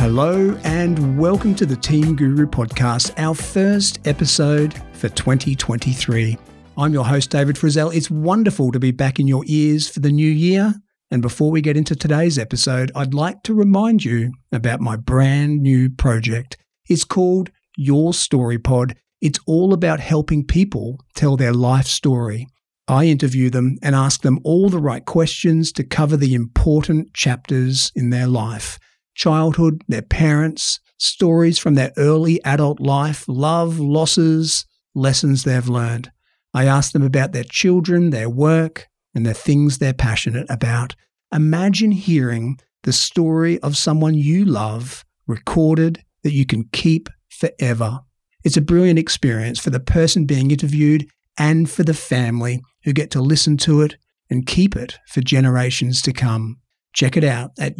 Hello, and welcome to the Team Guru podcast, our first episode for 2023. I'm your host, David Frizzell. It's wonderful to be back in your ears for the new year. And before we get into today's episode, I'd like to remind you about my brand new project. It's called Your Story Pod. It's all about helping people tell their life story. I interview them and ask them all the right questions to cover the important chapters in their life childhood, their parents, stories from their early adult life, love, losses, lessons they've learned. I ask them about their children, their work, and the things they're passionate about. Imagine hearing the story of someone you love recorded that you can keep forever. It's a brilliant experience for the person being interviewed and for the family who get to listen to it and keep it for generations to come. Check it out at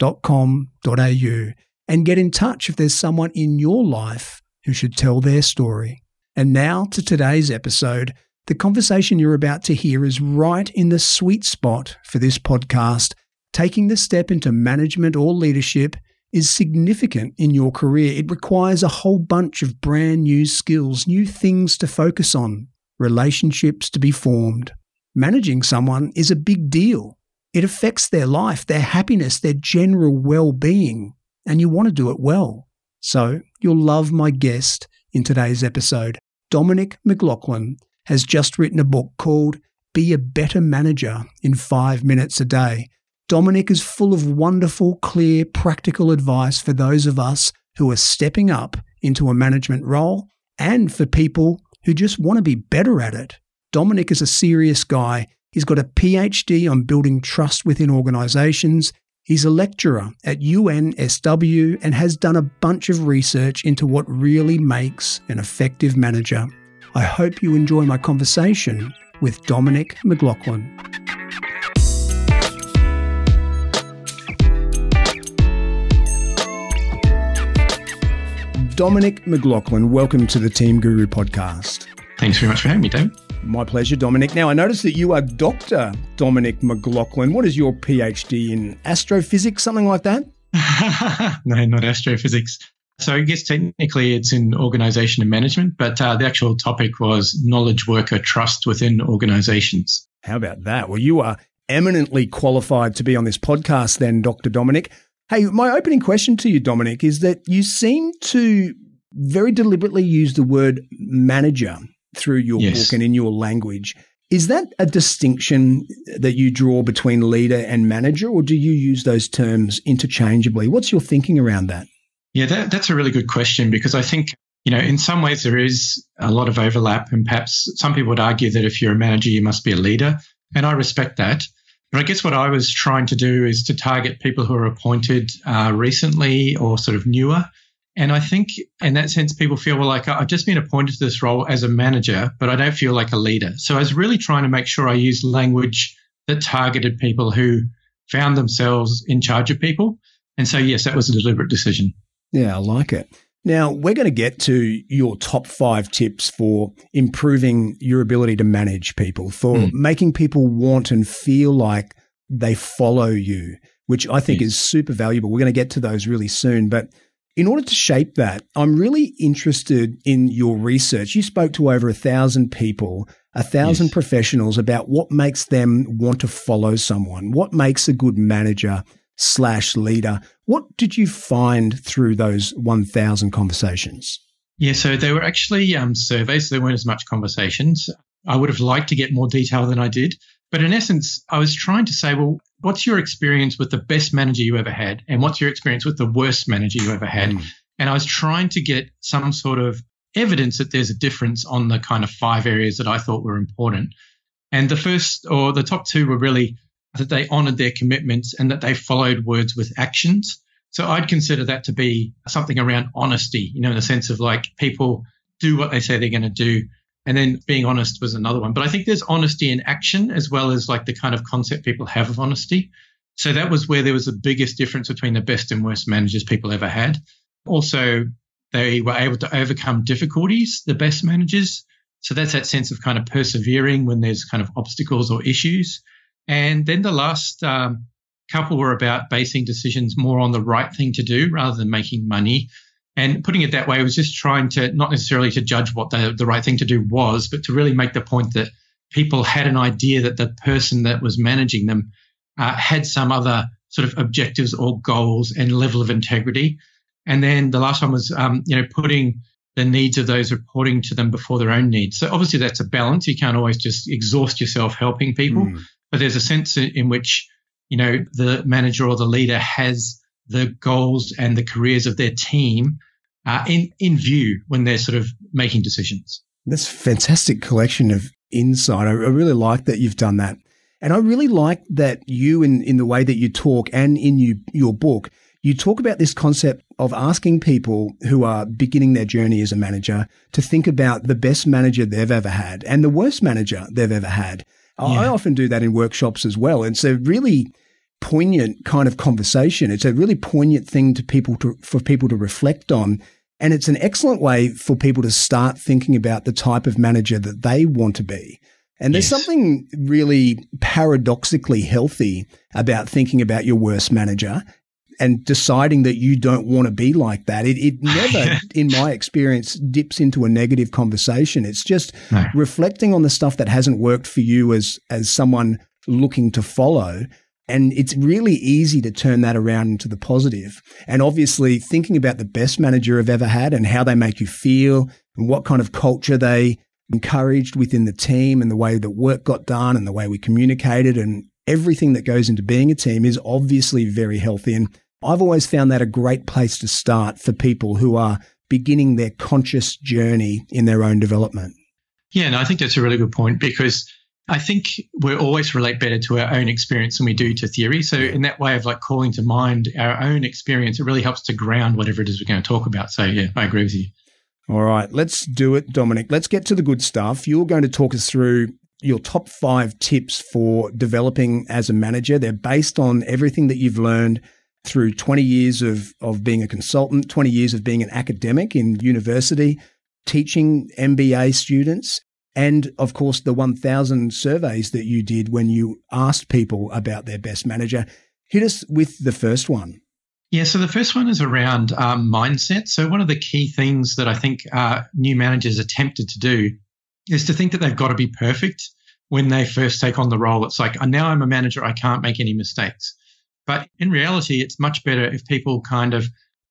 yourstorypod.com.au and get in touch if there's someone in your life who should tell their story. And now to today's episode. The conversation you're about to hear is right in the sweet spot for this podcast. Taking the step into management or leadership is significant in your career. It requires a whole bunch of brand new skills, new things to focus on, relationships to be formed. Managing someone is a big deal. It affects their life, their happiness, their general well being, and you want to do it well. So you'll love my guest in today's episode. Dominic McLaughlin has just written a book called Be a Better Manager in Five Minutes a Day. Dominic is full of wonderful, clear, practical advice for those of us who are stepping up into a management role and for people who just want to be better at it. Dominic is a serious guy He's got a PhD on building trust within organizations. He's a lecturer at UNSW and has done a bunch of research into what really makes an effective manager. I hope you enjoy my conversation with Dominic McLaughlin. Dominic McLaughlin, welcome to the Team Guru podcast. Thanks very much for having me, David. My pleasure, Dominic. Now, I noticed that you are Dr. Dominic McLaughlin. What is your PhD in astrophysics, something like that? no, not astrophysics. So I guess technically it's in organization and management, but uh, the actual topic was knowledge worker trust within organizations. How about that? Well, you are eminently qualified to be on this podcast, then, Dr. Dominic. Hey, my opening question to you, Dominic, is that you seem to very deliberately use the word manager through your yes. book and in your language. Is that a distinction that you draw between leader and manager, or do you use those terms interchangeably? What's your thinking around that? Yeah, that, that's a really good question because I think, you know, in some ways there is a lot of overlap, and perhaps some people would argue that if you're a manager, you must be a leader. And I respect that. But I guess what I was trying to do is to target people who are appointed uh, recently or sort of newer and I think in that sense, people feel, well, like I've just been appointed to this role as a manager, but I don't feel like a leader. So I was really trying to make sure I used language that targeted people who found themselves in charge of people. And so, yes, that was a deliberate decision. Yeah, I like it. Now, we're going to get to your top five tips for improving your ability to manage people, for mm. making people want and feel like they follow you, which I think yes. is super valuable. We're going to get to those really soon. But in order to shape that, I'm really interested in your research. You spoke to over a thousand people, a thousand yes. professionals about what makes them want to follow someone, what makes a good manager slash leader. What did you find through those 1,000 conversations? Yeah, so they were actually um, surveys. So there weren't as much conversations. I would have liked to get more detail than I did. But in essence, I was trying to say, well, what's your experience with the best manager you ever had? And what's your experience with the worst manager you ever had? Mm. And I was trying to get some sort of evidence that there's a difference on the kind of five areas that I thought were important. And the first or the top two were really that they honored their commitments and that they followed words with actions. So I'd consider that to be something around honesty, you know, in the sense of like people do what they say they're going to do and then being honest was another one. But I think there's honesty in action as well as like the kind of concept people have of honesty. So that was where there was the biggest difference between the best and worst managers people ever had. Also, they were able to overcome difficulties, the best managers. So that's that sense of kind of persevering when there's kind of obstacles or issues. And then the last um, couple were about basing decisions more on the right thing to do rather than making money. And putting it that way it was just trying to not necessarily to judge what the, the right thing to do was, but to really make the point that people had an idea that the person that was managing them uh, had some other sort of objectives or goals and level of integrity. And then the last one was, um, you know, putting the needs of those reporting to them before their own needs. So obviously that's a balance. You can't always just exhaust yourself helping people, mm. but there's a sense in which, you know, the manager or the leader has the goals and the careers of their team uh, in, in view when they're sort of making decisions. That's a fantastic collection of insight. I, I really like that you've done that. And I really like that you, in, in the way that you talk and in you, your book, you talk about this concept of asking people who are beginning their journey as a manager to think about the best manager they've ever had and the worst manager they've ever had. Yeah. I often do that in workshops as well. And so, really poignant kind of conversation. It's a really poignant thing to people to, for people to reflect on. And it's an excellent way for people to start thinking about the type of manager that they want to be. And there's yes. something really paradoxically healthy about thinking about your worst manager and deciding that you don't want to be like that. It, it never, in my experience, dips into a negative conversation. It's just no. reflecting on the stuff that hasn't worked for you as, as someone looking to follow. And it's really easy to turn that around into the positive. And obviously thinking about the best manager I've ever had and how they make you feel and what kind of culture they encouraged within the team and the way that work got done and the way we communicated and everything that goes into being a team is obviously very healthy. And I've always found that a great place to start for people who are beginning their conscious journey in their own development. Yeah, and no, I think that's a really good point because I think we always relate better to our own experience than we do to theory. So, in that way of like calling to mind our own experience, it really helps to ground whatever it is we're going to talk about. So, yeah, I agree with you. All right, let's do it, Dominic. Let's get to the good stuff. You're going to talk us through your top five tips for developing as a manager. They're based on everything that you've learned through 20 years of, of being a consultant, 20 years of being an academic in university, teaching MBA students, and of course, the 1,000 surveys that you did when you asked people about their best manager. Hit us with the first one. Yeah, so the first one is around um, mindset. So, one of the key things that I think uh, new managers are tempted to do is to think that they've got to be perfect when they first take on the role. It's like, now I'm a manager, I can't make any mistakes. But in reality, it's much better if people kind of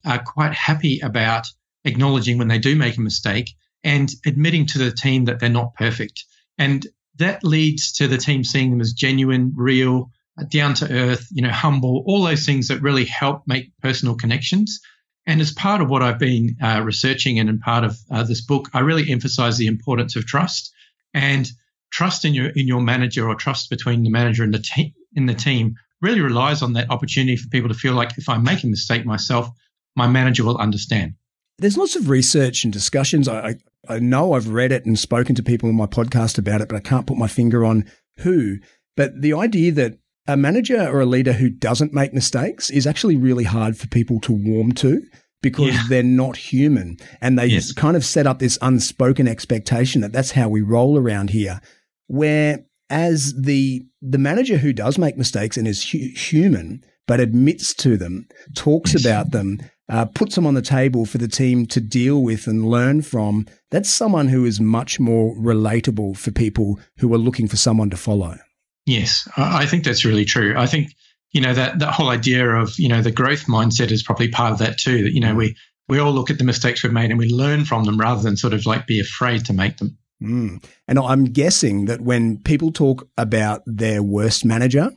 are quite happy about acknowledging when they do make a mistake and admitting to the team that they're not perfect. And that leads to the team seeing them as genuine, real, down to earth, you know, humble, all those things that really help make personal connections. And as part of what I've been uh, researching and in part of uh, this book, I really emphasize the importance of trust and trust in your in your manager or trust between the manager and the team in the team really relies on that opportunity for people to feel like if I make a mistake myself, my manager will understand. There's lots of research and discussions. I, I know I've read it and spoken to people in my podcast about it, but I can't put my finger on who. But the idea that a manager or a leader who doesn't make mistakes is actually really hard for people to warm to because yeah. they're not human and they yes. kind of set up this unspoken expectation that that's how we roll around here where as the the manager who does make mistakes and is hu- human but admits to them, talks yes. about them, uh, puts them on the table for the team to deal with and learn from, that's someone who is much more relatable for people who are looking for someone to follow. Yes, I think that's really true. I think you know that that whole idea of you know the growth mindset is probably part of that too. That you know mm. we we all look at the mistakes we've made and we learn from them rather than sort of like be afraid to make them. Mm. And I'm guessing that when people talk about their worst manager,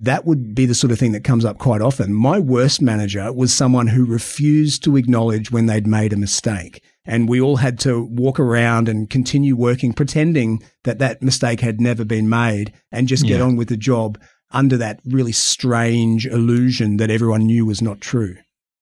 that would be the sort of thing that comes up quite often. My worst manager was someone who refused to acknowledge when they'd made a mistake. And we all had to walk around and continue working, pretending that that mistake had never been made and just get yeah. on with the job under that really strange illusion that everyone knew was not true.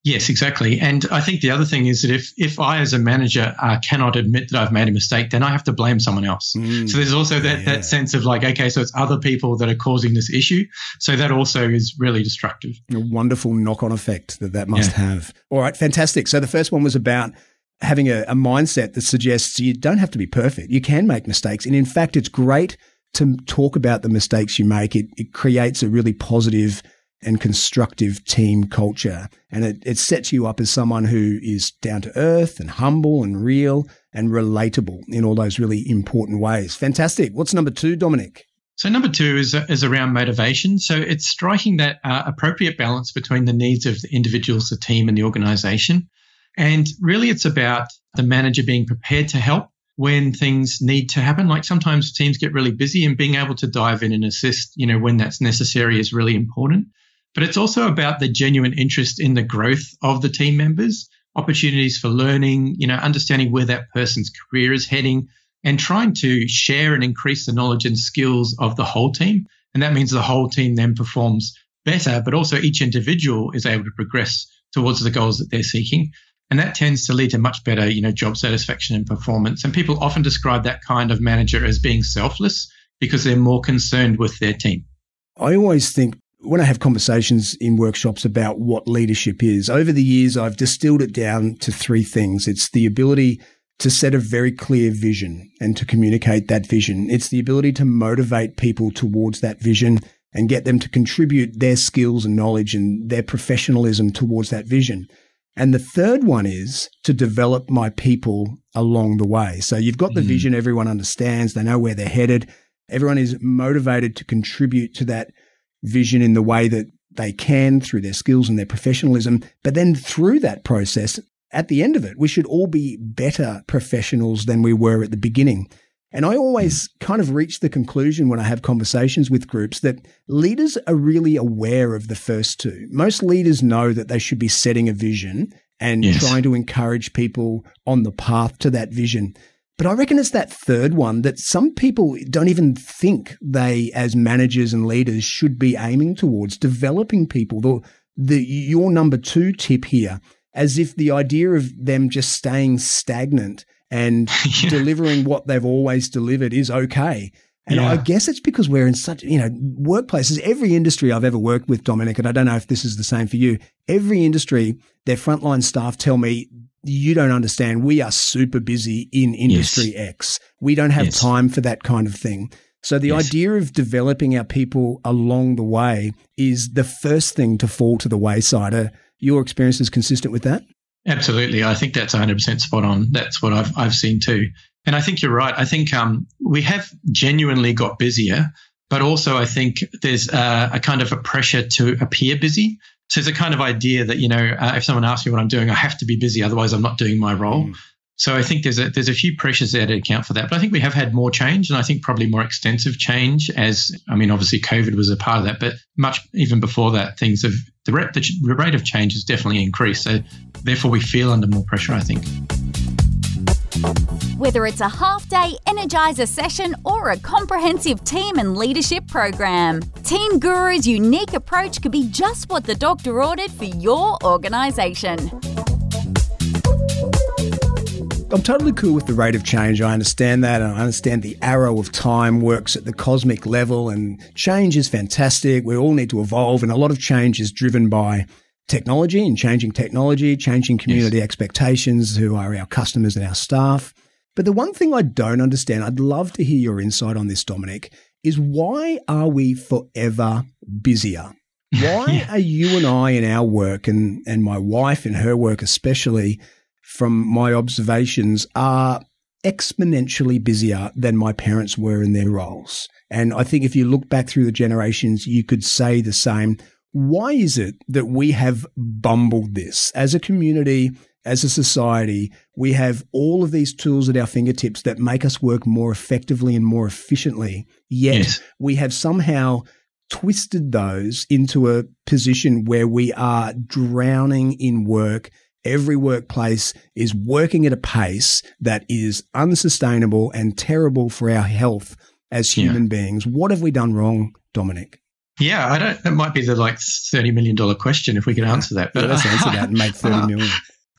Yes, exactly. And I think the other thing is that if if I as a manager uh, cannot admit that I've made a mistake, then I have to blame someone else. Mm, so there's also that, yeah. that sense of like, okay, so it's other people that are causing this issue. So that also is really destructive. A wonderful knock on effect that that must yeah. have. All right, fantastic. So the first one was about having a, a mindset that suggests you don't have to be perfect. You can make mistakes. And in fact, it's great to talk about the mistakes you make. It, it creates a really positive and constructive team culture. And it, it sets you up as someone who is down to earth and humble and real and relatable in all those really important ways. Fantastic. What's number two, Dominic? So number two is is around motivation. So it's striking that uh, appropriate balance between the needs of the individuals, the team, and the organization. And really, it's about the manager being prepared to help when things need to happen. Like sometimes teams get really busy and being able to dive in and assist, you know, when that's necessary is really important. But it's also about the genuine interest in the growth of the team members, opportunities for learning, you know, understanding where that person's career is heading and trying to share and increase the knowledge and skills of the whole team. And that means the whole team then performs better, but also each individual is able to progress towards the goals that they're seeking. And that tends to lead to much better, you know, job satisfaction and performance. And people often describe that kind of manager as being selfless because they're more concerned with their team. I always think when I have conversations in workshops about what leadership is, over the years, I've distilled it down to three things. It's the ability to set a very clear vision and to communicate that vision. It's the ability to motivate people towards that vision and get them to contribute their skills and knowledge and their professionalism towards that vision. And the third one is to develop my people along the way. So you've got the mm. vision, everyone understands, they know where they're headed. Everyone is motivated to contribute to that vision in the way that they can through their skills and their professionalism. But then through that process, at the end of it, we should all be better professionals than we were at the beginning. And I always kind of reach the conclusion when I have conversations with groups that leaders are really aware of the first two. Most leaders know that they should be setting a vision and yes. trying to encourage people on the path to that vision. But I reckon it's that third one that some people don't even think they, as managers and leaders, should be aiming towards developing people. The, the, your number two tip here, as if the idea of them just staying stagnant and yeah. delivering what they've always delivered is okay. And yeah. I guess it's because we're in such, you know, workplaces, every industry I've ever worked with, Dominic, and I don't know if this is the same for you, every industry, their frontline staff tell me, you don't understand. We are super busy in industry yes. X. We don't have yes. time for that kind of thing. So the yes. idea of developing our people along the way is the first thing to fall to the wayside. Are your experiences consistent with that? Absolutely. I think that's 100% spot on. That's what I've, I've seen too. And I think you're right. I think um, we have genuinely got busier, but also I think there's a, a kind of a pressure to appear busy. So it's a kind of idea that, you know, uh, if someone asks me what I'm doing, I have to be busy, otherwise I'm not doing my role. Mm. So I think there's a there's a few pressures there to account for that. But I think we have had more change, and I think probably more extensive change. As I mean, obviously COVID was a part of that, but much even before that, things have the rate the rate of change has definitely increased. So therefore, we feel under more pressure. I think. Whether it's a half day Energizer session or a comprehensive team and leadership program, Team Guru's unique approach could be just what the doctor ordered for your organisation. I'm totally cool with the rate of change. I understand that. And I understand the arrow of time works at the cosmic level and change is fantastic. We all need to evolve. And a lot of change is driven by technology and changing technology, changing community yes. expectations, who are our customers and our staff. But the one thing I don't understand, I'd love to hear your insight on this, Dominic, is why are we forever busier? Why yeah. are you and I in our work and, and my wife in her work especially from my observations, are exponentially busier than my parents were in their roles. And I think if you look back through the generations, you could say the same. Why is it that we have bumbled this as a community, as a society? We have all of these tools at our fingertips that make us work more effectively and more efficiently. Yet yes. we have somehow twisted those into a position where we are drowning in work every workplace is working at a pace that is unsustainable and terrible for our health as human yeah. beings. What have we done wrong, Dominic? Yeah, I don't. That might be the like thirty million dollar question if we could answer that. But yeah, let's answer that and make thirty million.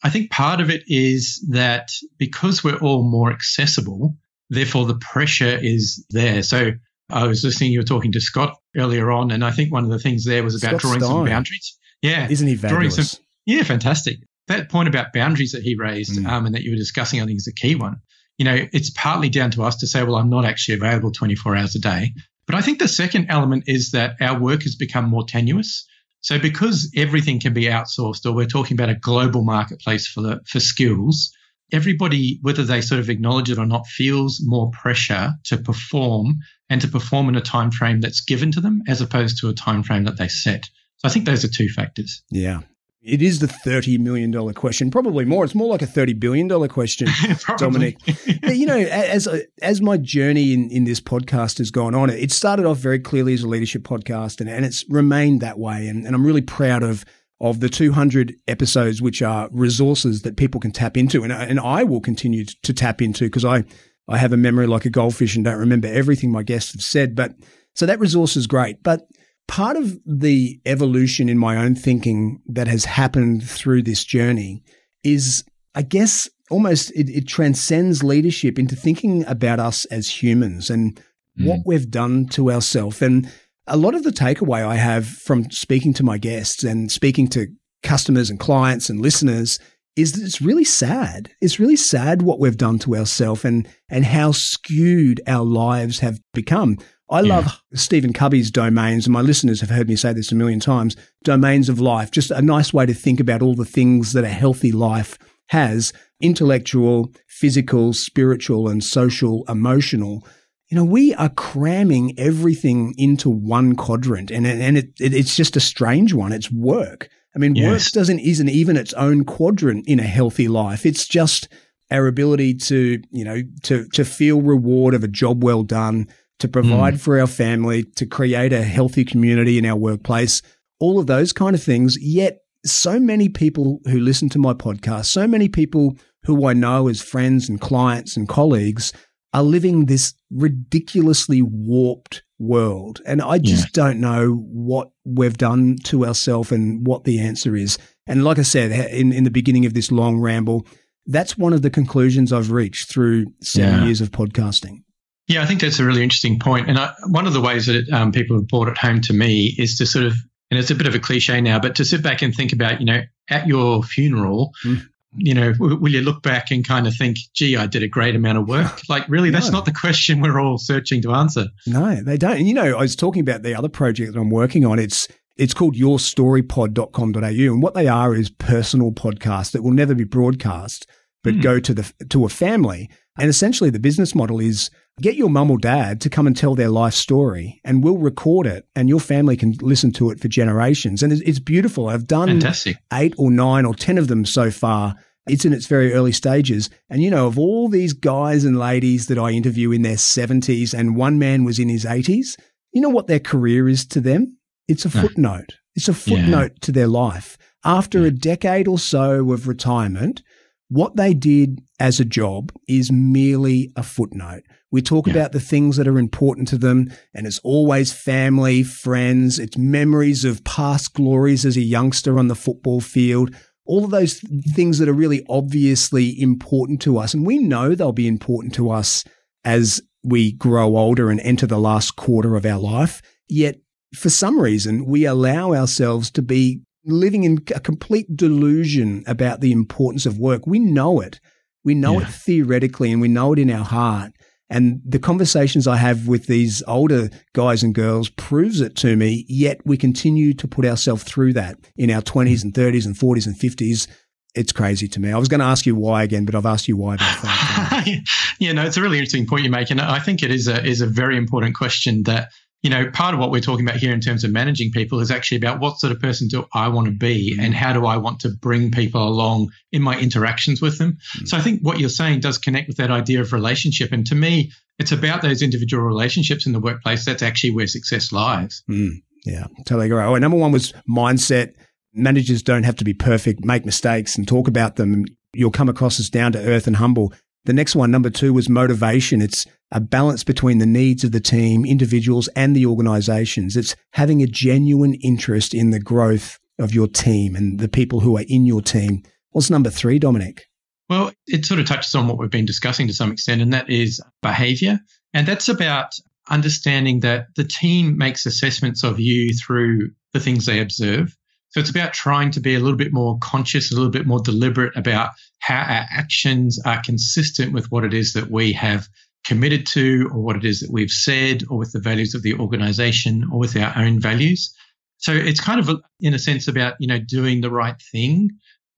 I think part of it is that because we're all more accessible, therefore the pressure is there. So I was listening. You were talking to Scott earlier on, and I think one of the things there was about Scott drawing Stein. some boundaries. Yeah, isn't he fabulous? Some, yeah, fantastic that point about boundaries that he raised mm. um, and that you were discussing, I think is a key one. You know, it's partly down to us to say, well, I'm not actually available 24 hours a day. But I think the second element is that our work has become more tenuous. So because everything can be outsourced, or we're talking about a global marketplace for the, for skills, everybody, whether they sort of acknowledge it or not, feels more pressure to perform and to perform in a time frame that's given to them as opposed to a time frame that they set. So I think those are two factors. Yeah. It is the $30 million question, probably more. It's more like a $30 billion question, Dominic. you know, as, as my journey in, in this podcast has gone on, it started off very clearly as a leadership podcast and, and it's remained that way. And, and I'm really proud of of the 200 episodes, which are resources that people can tap into. And, and I will continue to tap into because I, I have a memory like a goldfish and don't remember everything my guests have said. But so that resource is great. But part of the evolution in my own thinking that has happened through this journey is, I guess, almost it, it transcends leadership into thinking about us as humans and mm. what we've done to ourselves. And a lot of the takeaway I have from speaking to my guests and speaking to customers and clients and listeners is that it's really sad. It's really sad what we've done to ourselves and and how skewed our lives have become. I yeah. love Stephen Covey's domains, and my listeners have heard me say this a million times. Domains of life, just a nice way to think about all the things that a healthy life has: intellectual, physical, spiritual, and social, emotional you know, we are cramming everything into one quadrant and, and it, it, it's just a strange one. It's work. I mean, yes. work doesn't, isn't even its own quadrant in a healthy life. It's just our ability to, you know, to, to feel reward of a job well done, to provide mm. for our family, to create a healthy community in our workplace, all of those kind of things. Yet so many people who listen to my podcast, so many people who I know as friends and clients and colleagues are living this ridiculously warped world. And I just yeah. don't know what we've done to ourselves and what the answer is. And like I said in, in the beginning of this long ramble, that's one of the conclusions I've reached through seven yeah. years of podcasting. Yeah, I think that's a really interesting point. And I, one of the ways that it, um, people have brought it home to me is to sort of, and it's a bit of a cliche now, but to sit back and think about, you know, at your funeral, mm you know, will you look back and kind of think, gee, I did a great amount of work? Like, really, that's no. not the question we're all searching to answer. No, they don't. And, you know, I was talking about the other project that I'm working on. It's, it's called yourstorypod.com.au. And what they are is personal podcasts that will never be broadcast, but mm. go to the, to a family. And essentially the business model is get your mum or dad to come and tell their life story and we'll record it and your family can listen to it for generations. And it's, beautiful. I've done Fantastic. eight or nine or 10 of them so far it's in its very early stages. And, you know, of all these guys and ladies that I interview in their 70s, and one man was in his 80s, you know what their career is to them? It's a footnote. It's a footnote yeah. to their life. After yeah. a decade or so of retirement, what they did as a job is merely a footnote. We talk yeah. about the things that are important to them, and it's always family, friends, it's memories of past glories as a youngster on the football field, all of those things that are really obviously important to us. And we know they'll be important to us as we grow older and enter the last quarter of our life. Yet, for some reason, we allow ourselves to be living in a complete delusion about the importance of work. We know it. We know yeah. it theoretically and we know it in our heart. And the conversations I have with these older guys and girls proves it to me, yet we continue to put ourselves through that in our 20s and 30s and 40s and 50s. It's crazy to me. I was going to ask you why again, but I've asked you why about that. yeah, no, it's a really interesting point you make. And I think it is a, is a very important question that you know, part of what we're talking about here in terms of managing people is actually about what sort of person do I want to be mm. and how do I want to bring people along in my interactions with them. Mm. So I think what you're saying does connect with that idea of relationship. And to me, it's about those individual relationships in the workplace. That's actually where success lies. Mm. Yeah, totally agree. Oh, number one was mindset. Managers don't have to be perfect, make mistakes and talk about them. You'll come across as down to earth and humble. The next one, number two, was motivation. It's a balance between the needs of the team, individuals, and the organizations. It's having a genuine interest in the growth of your team and the people who are in your team. What's number three, Dominic? Well, it sort of touches on what we've been discussing to some extent, and that is behavior. And that's about understanding that the team makes assessments of you through the things they observe. So it's about trying to be a little bit more conscious, a little bit more deliberate about how our actions are consistent with what it is that we have committed to or what it is that we've said or with the values of the organization or with our own values. So it's kind of, in a sense, about, you know, doing the right thing,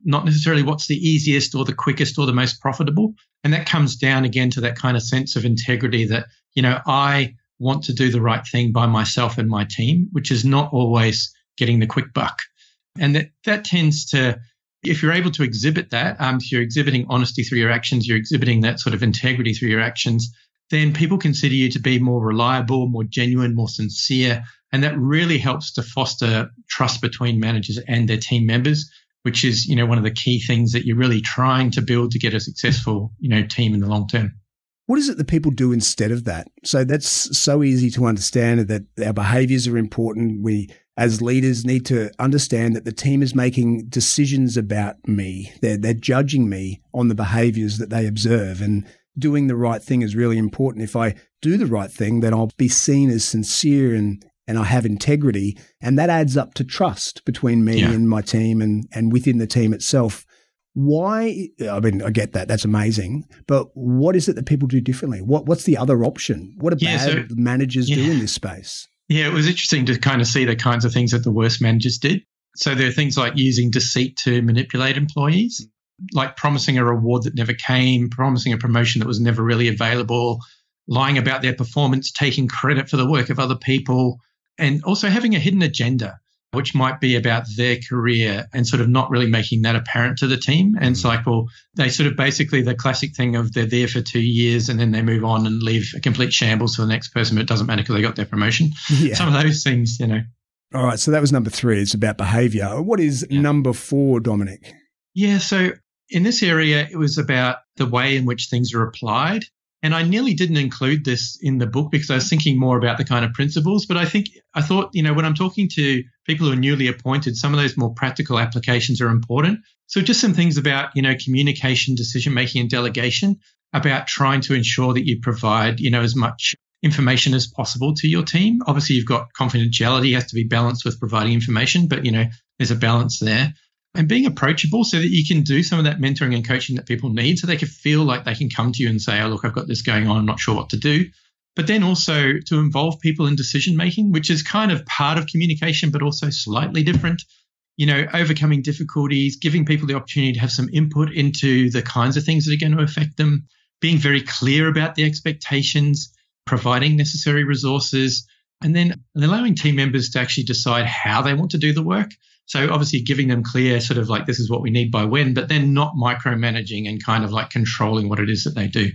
not necessarily what's the easiest or the quickest or the most profitable. And that comes down again to that kind of sense of integrity that, you know, I want to do the right thing by myself and my team, which is not always getting the quick buck. And that, that tends to, if you're able to exhibit that, um, if you're exhibiting honesty through your actions, you're exhibiting that sort of integrity through your actions, then people consider you to be more reliable, more genuine, more sincere. And that really helps to foster trust between managers and their team members, which is, you know, one of the key things that you're really trying to build to get a successful, you know, team in the long term. What is it that people do instead of that? So that's so easy to understand that our behaviors are important. We, as leaders, need to understand that the team is making decisions about me. They're, they're judging me on the behaviors that they observe. And doing the right thing is really important. If I do the right thing, then I'll be seen as sincere and, and I have integrity. And that adds up to trust between me yeah. and my team and, and within the team itself. Why? I mean, I get that. That's amazing. But what is it that people do differently? What What's the other option? What do yeah, bad so, managers yeah. do in this space? Yeah, it was interesting to kind of see the kinds of things that the worst managers did. So there are things like using deceit to manipulate employees, like promising a reward that never came, promising a promotion that was never really available, lying about their performance, taking credit for the work of other people, and also having a hidden agenda which might be about their career and sort of not really making that apparent to the team. And it's mm. like, well, they sort of basically the classic thing of they're there for two years and then they move on and leave a complete shambles for the next person, but it doesn't matter because they got their promotion. Yeah. Some of those things, you know. All right. So that was number three. It's about behavior. What is yeah. number four, Dominic? Yeah. So in this area, it was about the way in which things are applied. And I nearly didn't include this in the book because I was thinking more about the kind of principles. But I think I thought, you know, when I'm talking to people who are newly appointed, some of those more practical applications are important. So just some things about, you know, communication, decision making, and delegation, about trying to ensure that you provide, you know, as much information as possible to your team. Obviously, you've got confidentiality has to be balanced with providing information, but you know, there's a balance there and being approachable so that you can do some of that mentoring and coaching that people need so they can feel like they can come to you and say, oh, look, I've got this going on. I'm not sure what to do. But then also to involve people in decision making, which is kind of part of communication, but also slightly different. You know, overcoming difficulties, giving people the opportunity to have some input into the kinds of things that are going to affect them, being very clear about the expectations, providing necessary resources, and then allowing team members to actually decide how they want to do the work. So obviously giving them clear sort of like this is what we need by when, but then not micromanaging and kind of like controlling what it is that they do.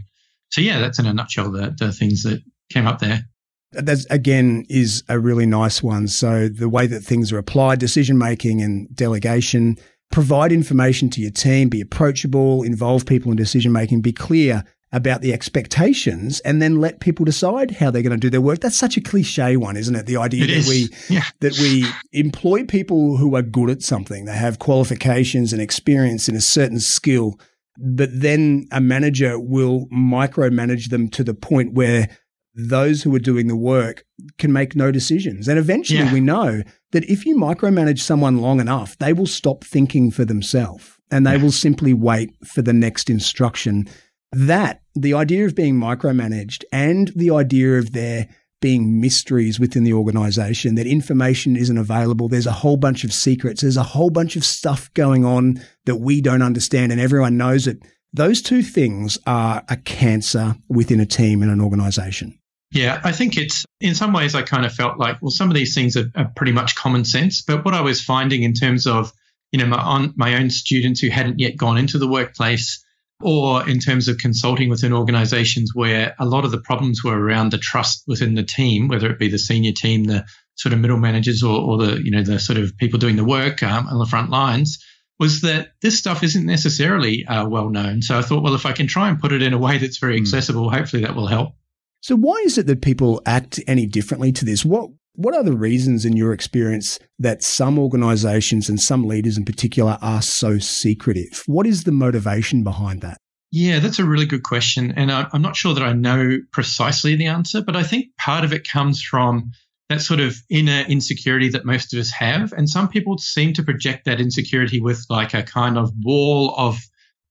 So yeah, that's in a nutshell the, the things that came up there. That again is a really nice one. So the way that things are applied, decision making and delegation, provide information to your team, be approachable, involve people in decision making, be clear about the expectations and then let people decide how they're going to do their work. That's such a cliche one, isn't it? The idea it that is. we yeah. that we employ people who are good at something. They have qualifications and experience in a certain skill, but then a manager will micromanage them to the point where those who are doing the work can make no decisions. And eventually yeah. we know that if you micromanage someone long enough, they will stop thinking for themselves and they yeah. will simply wait for the next instruction that, the idea of being micromanaged and the idea of there being mysteries within the organization, that information isn't available. There's a whole bunch of secrets. There's a whole bunch of stuff going on that we don't understand and everyone knows it. Those two things are a cancer within a team and an organization. Yeah, I think it's in some ways I kind of felt like, well, some of these things are, are pretty much common sense. But what I was finding in terms of, you know, my, on, my own students who hadn't yet gone into the workplace, or in terms of consulting within organizations where a lot of the problems were around the trust within the team, whether it be the senior team, the sort of middle managers or, or the, you know, the sort of people doing the work um, on the front lines was that this stuff isn't necessarily uh, well known. So I thought, well, if I can try and put it in a way that's very hmm. accessible, mm. hopefully that will help. So why is it that people act any differently to this? What what are the reasons in your experience that some organizations and some leaders in particular are so secretive? What is the motivation behind that? Yeah, that's a really good question. And I'm not sure that I know precisely the answer, but I think part of it comes from that sort of inner insecurity that most of us have. And some people seem to project that insecurity with like a kind of wall of,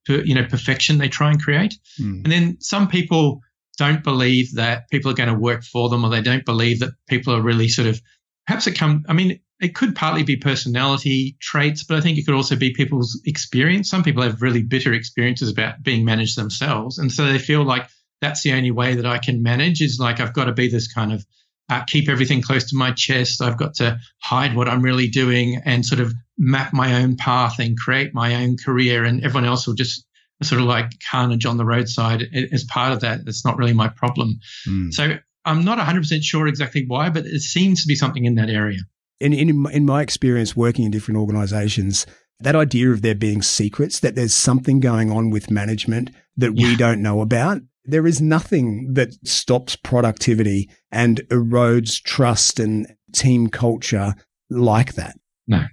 you know, perfection they try and create. Mm. And then some people don't believe that people are going to work for them or they don't believe that people are really sort of perhaps it come i mean it could partly be personality traits, but I think it could also be people's experience. Some people have really bitter experiences about being managed themselves. And so they feel like that's the only way that I can manage is like I've got to be this kind of uh, keep everything close to my chest. I've got to hide what I'm really doing and sort of map my own path and create my own career. And everyone else will just sort of like carnage on the roadside as part of that. It's not really my problem. Mm. So I'm not 100% sure exactly why, but it seems to be something in that area. In, in, in my experience working in different organizations, that idea of there being secrets, that there's something going on with management that yeah. we don't know about, there is nothing that stops productivity and erodes trust and team culture like that. No.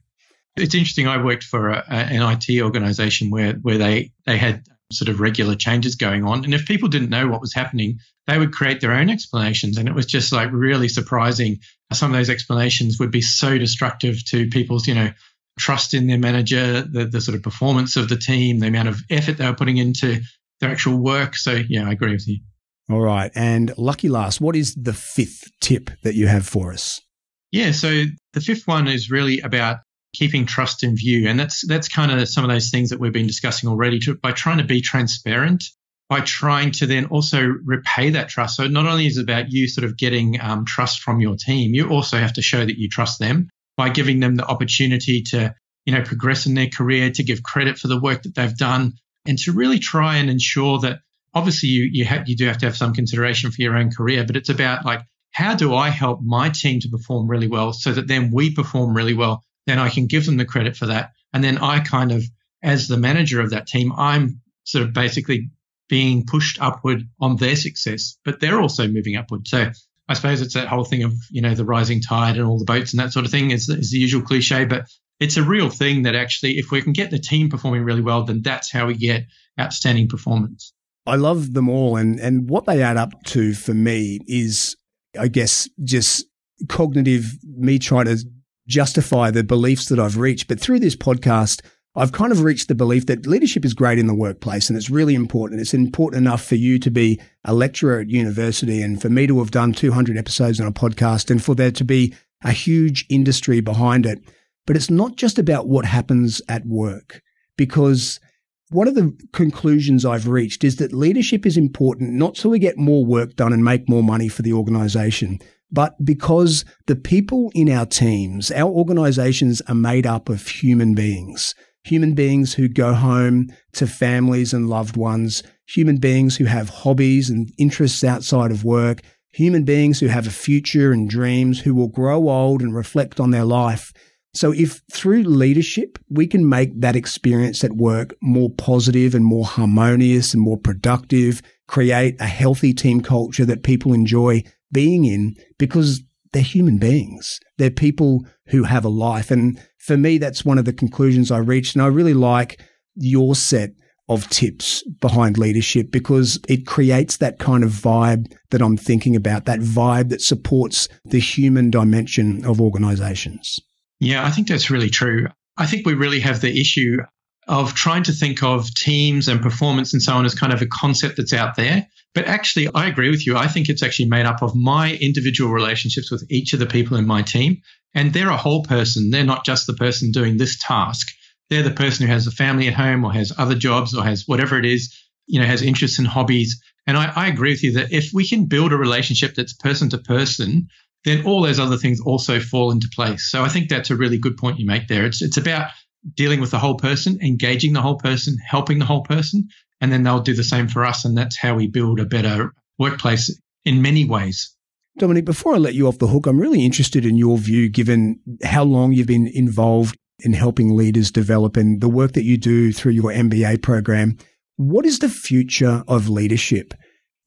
It's interesting. I worked for a, an IT organization where, where they, they had sort of regular changes going on. And if people didn't know what was happening, they would create their own explanations. And it was just like really surprising. Some of those explanations would be so destructive to people's, you know, trust in their manager, the, the sort of performance of the team, the amount of effort they were putting into their actual work. So, yeah, I agree with you. All right. And lucky last, what is the fifth tip that you have for us? Yeah. So the fifth one is really about keeping trust in view. And that's, that's kind of some of those things that we've been discussing already to, by trying to be transparent, by trying to then also repay that trust. So not only is it about you sort of getting um, trust from your team, you also have to show that you trust them by giving them the opportunity to, you know, progress in their career, to give credit for the work that they've done, and to really try and ensure that obviously you you have you do have to have some consideration for your own career, but it's about like how do I help my team to perform really well so that then we perform really well? Then I can give them the credit for that, and then I kind of as the manager of that team, I'm sort of basically being pushed upward on their success, but they're also moving upward. So I suppose it's that whole thing of you know the rising tide and all the boats and that sort of thing is, is the usual cliche, but it's a real thing that actually, if we can get the team performing really well, then that's how we get outstanding performance. I love them all. And, and what they add up to for me is, I guess, just cognitive, me trying to justify the beliefs that I've reached. But through this podcast, I've kind of reached the belief that leadership is great in the workplace and it's really important. It's important enough for you to be a lecturer at university and for me to have done 200 episodes on a podcast and for there to be a huge industry behind it. But it's not just about what happens at work, because one of the conclusions I've reached is that leadership is important not so we get more work done and make more money for the organization, but because the people in our teams, our organizations are made up of human beings. Human beings who go home to families and loved ones, human beings who have hobbies and interests outside of work, human beings who have a future and dreams, who will grow old and reflect on their life. So if through leadership, we can make that experience at work more positive and more harmonious and more productive, create a healthy team culture that people enjoy being in because they're human beings. They're people who have a life. And for me, that's one of the conclusions I reached. And I really like your set of tips behind leadership because it creates that kind of vibe that I'm thinking about, that vibe that supports the human dimension of organizations. Yeah, I think that's really true. I think we really have the issue of trying to think of teams and performance and so on as kind of a concept that's out there. But actually, I agree with you. I think it's actually made up of my individual relationships with each of the people in my team. And they're a whole person. They're not just the person doing this task. They're the person who has a family at home or has other jobs or has whatever it is, you know, has interests and hobbies. And I, I agree with you that if we can build a relationship that's person to person, then all those other things also fall into place. So I think that's a really good point you make there. It's it's about dealing with the whole person, engaging the whole person, helping the whole person, and then they'll do the same for us. And that's how we build a better workplace in many ways. Dominic, before I let you off the hook, I'm really interested in your view, given how long you've been involved in helping leaders develop and the work that you do through your MBA program. What is the future of leadership?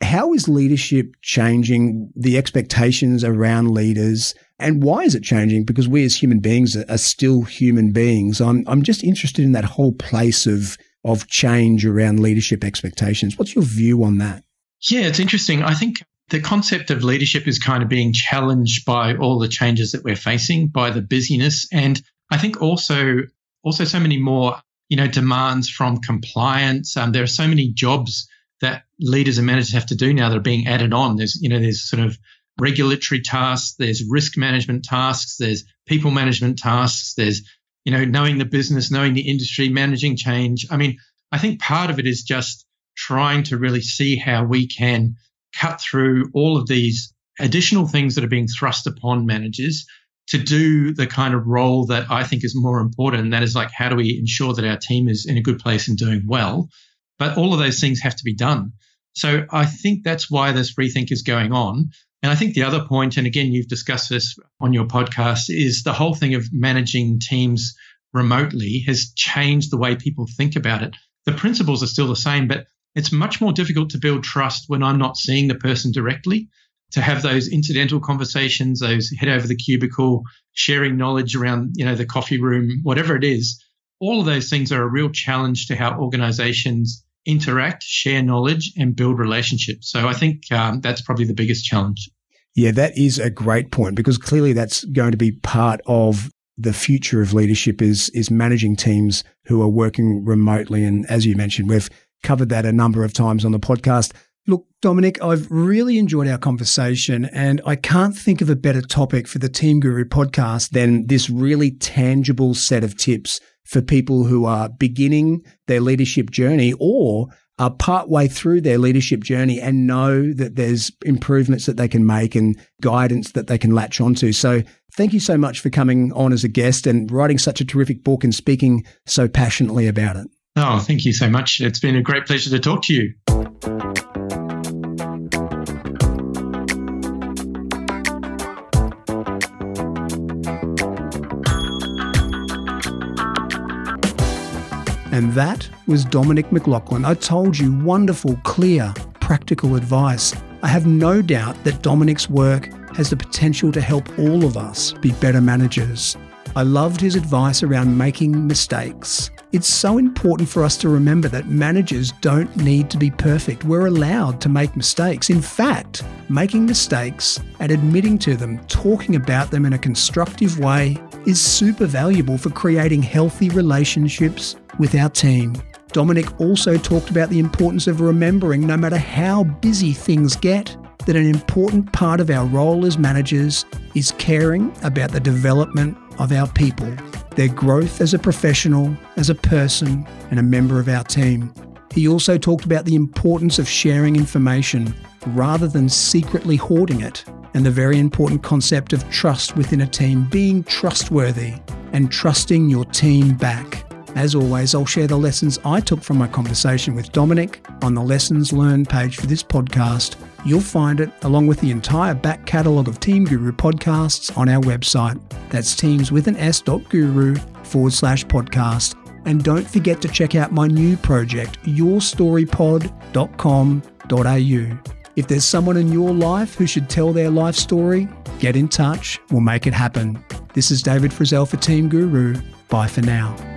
How is leadership changing the expectations around leaders? And why is it changing? Because we as human beings are, still human beings. I'm, I'm just interested in that whole place of, of change around leadership expectations. What's your view on that? Yeah, it's interesting. I think the concept of leadership is kind of being challenged by all the changes that we're facing, by the busyness, and I think also also so many more you know demands from compliance. Um, there are so many jobs that leaders and managers have to do now that are being added on. There's, you know, there's sort of regulatory tasks, there's risk management tasks, there's people management tasks, there's, you know, knowing the business, knowing the industry, managing change. I mean, I think part of it is just trying to really see how we can cut through all of these additional things that are being thrust upon managers to do the kind of role that I think is more important. And that is like, how do we ensure that our team is in a good place and doing well? But all of those things have to be done. So I think that's why this rethink is going on. And I think the other point, and again, you've discussed this on your podcast, is the whole thing of managing teams remotely has changed the way people think about it. The principles are still the same, but it's much more difficult to build trust when I'm not seeing the person directly. To have those incidental conversations, those head over the cubicle, sharing knowledge around, you know, the coffee room, whatever it is, all of those things are a real challenge to how organizations interact, share knowledge, and build relationships. So I think um, that's probably the biggest challenge. Yeah, that is a great point because clearly that's going to be part of the future of leadership is is managing teams who are working remotely. And as you mentioned, we've covered that a number of times on the podcast. Look, Dominic, I've really enjoyed our conversation, and I can't think of a better topic for the Team Guru podcast than this really tangible set of tips for people who are beginning their leadership journey or are partway through their leadership journey and know that there's improvements that they can make and guidance that they can latch onto. So, thank you so much for coming on as a guest and writing such a terrific book and speaking so passionately about it. Oh, thank you so much. It's been a great pleasure to talk to you. And that was Dominic McLaughlin. I told you, wonderful, clear, practical advice. I have no doubt that Dominic's work has the potential to help all of us be better managers. I loved his advice around making mistakes. It's so important for us to remember that managers don't need to be perfect. We're allowed to make mistakes. In fact, making mistakes and admitting to them, talking about them in a constructive way, is super valuable for creating healthy relationships with our team. Dominic also talked about the importance of remembering, no matter how busy things get, that an important part of our role as managers is caring about the development of our people, their growth as a professional, as a person, and a member of our team. He also talked about the importance of sharing information rather than secretly hoarding it, and the very important concept of trust within a team, being trustworthy and trusting your team back. As always, I'll share the lessons I took from my conversation with Dominic on the Lessons Learned page for this podcast. You'll find it along with the entire back catalogue of Team Guru podcasts on our website. That's teams with an s.guru forward slash podcast. And don't forget to check out my new project, yourstorypod.com.au. If there's someone in your life who should tell their life story, get in touch. We'll make it happen. This is David Frizzell for Team Guru. Bye for now.